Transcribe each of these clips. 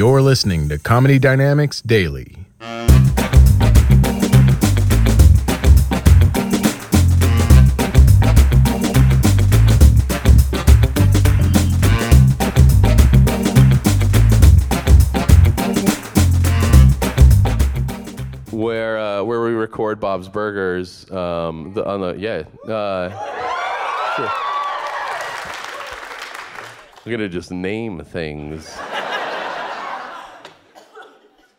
You're listening to Comedy Dynamics Daily. where uh, where we record Bob's Burgers. Um, the, on the yeah. Uh, sure. I'm gonna just name things.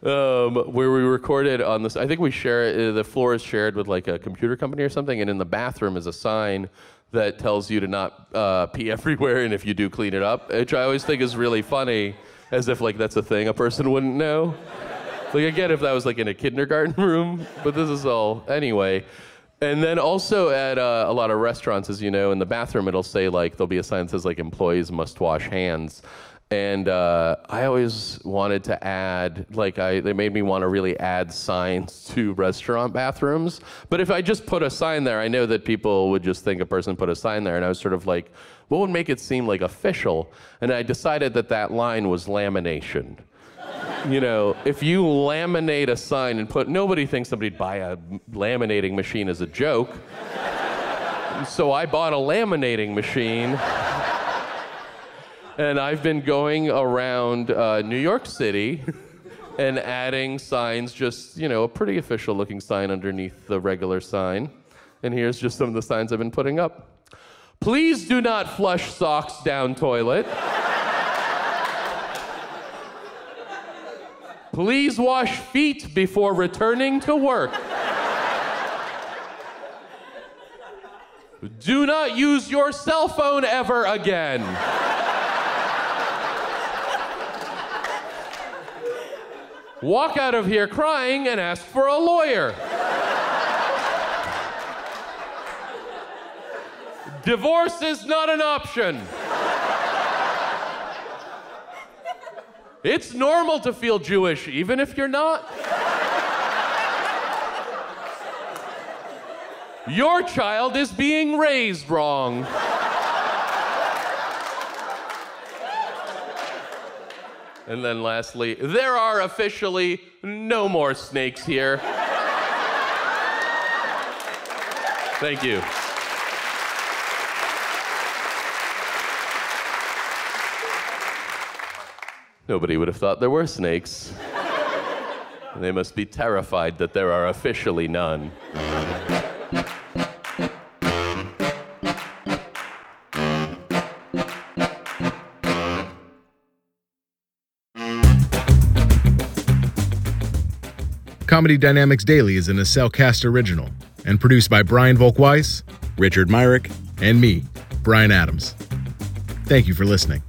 Um, where we recorded on this, I think we share it. uh, The floor is shared with like a computer company or something, and in the bathroom is a sign that tells you to not uh, pee everywhere, and if you do, clean it up. Which I always think is really funny, as if like that's a thing a person wouldn't know. Like again, if that was like in a kindergarten room, but this is all anyway. And then also at uh, a lot of restaurants, as you know, in the bathroom, it'll say like there'll be a sign that says like employees must wash hands. And uh, I always wanted to add, like, I they made me want to really add signs to restaurant bathrooms. But if I just put a sign there, I know that people would just think a person put a sign there. And I was sort of like, what would make it seem like official? And I decided that that line was lamination you know, if you laminate a sign and put, nobody thinks somebody'd buy a laminating machine as a joke. so I bought a laminating machine. And I've been going around uh, New York City and adding signs, just, you know, a pretty official looking sign underneath the regular sign. And here's just some of the signs I've been putting up. Please do not flush socks down toilet. Please wash feet before returning to work. Do not use your cell phone ever again. Walk out of here crying and ask for a lawyer. Divorce is not an option. It's normal to feel Jewish, even if you're not. Your child is being raised wrong. And then lastly, there are officially no more snakes here. Thank you. Nobody would have thought there were snakes. they must be terrified that there are officially none. Comedy Dynamics Daily is an Acelcast original and produced by Brian Volkweiss, Richard Myrick, and me, Brian Adams. Thank you for listening.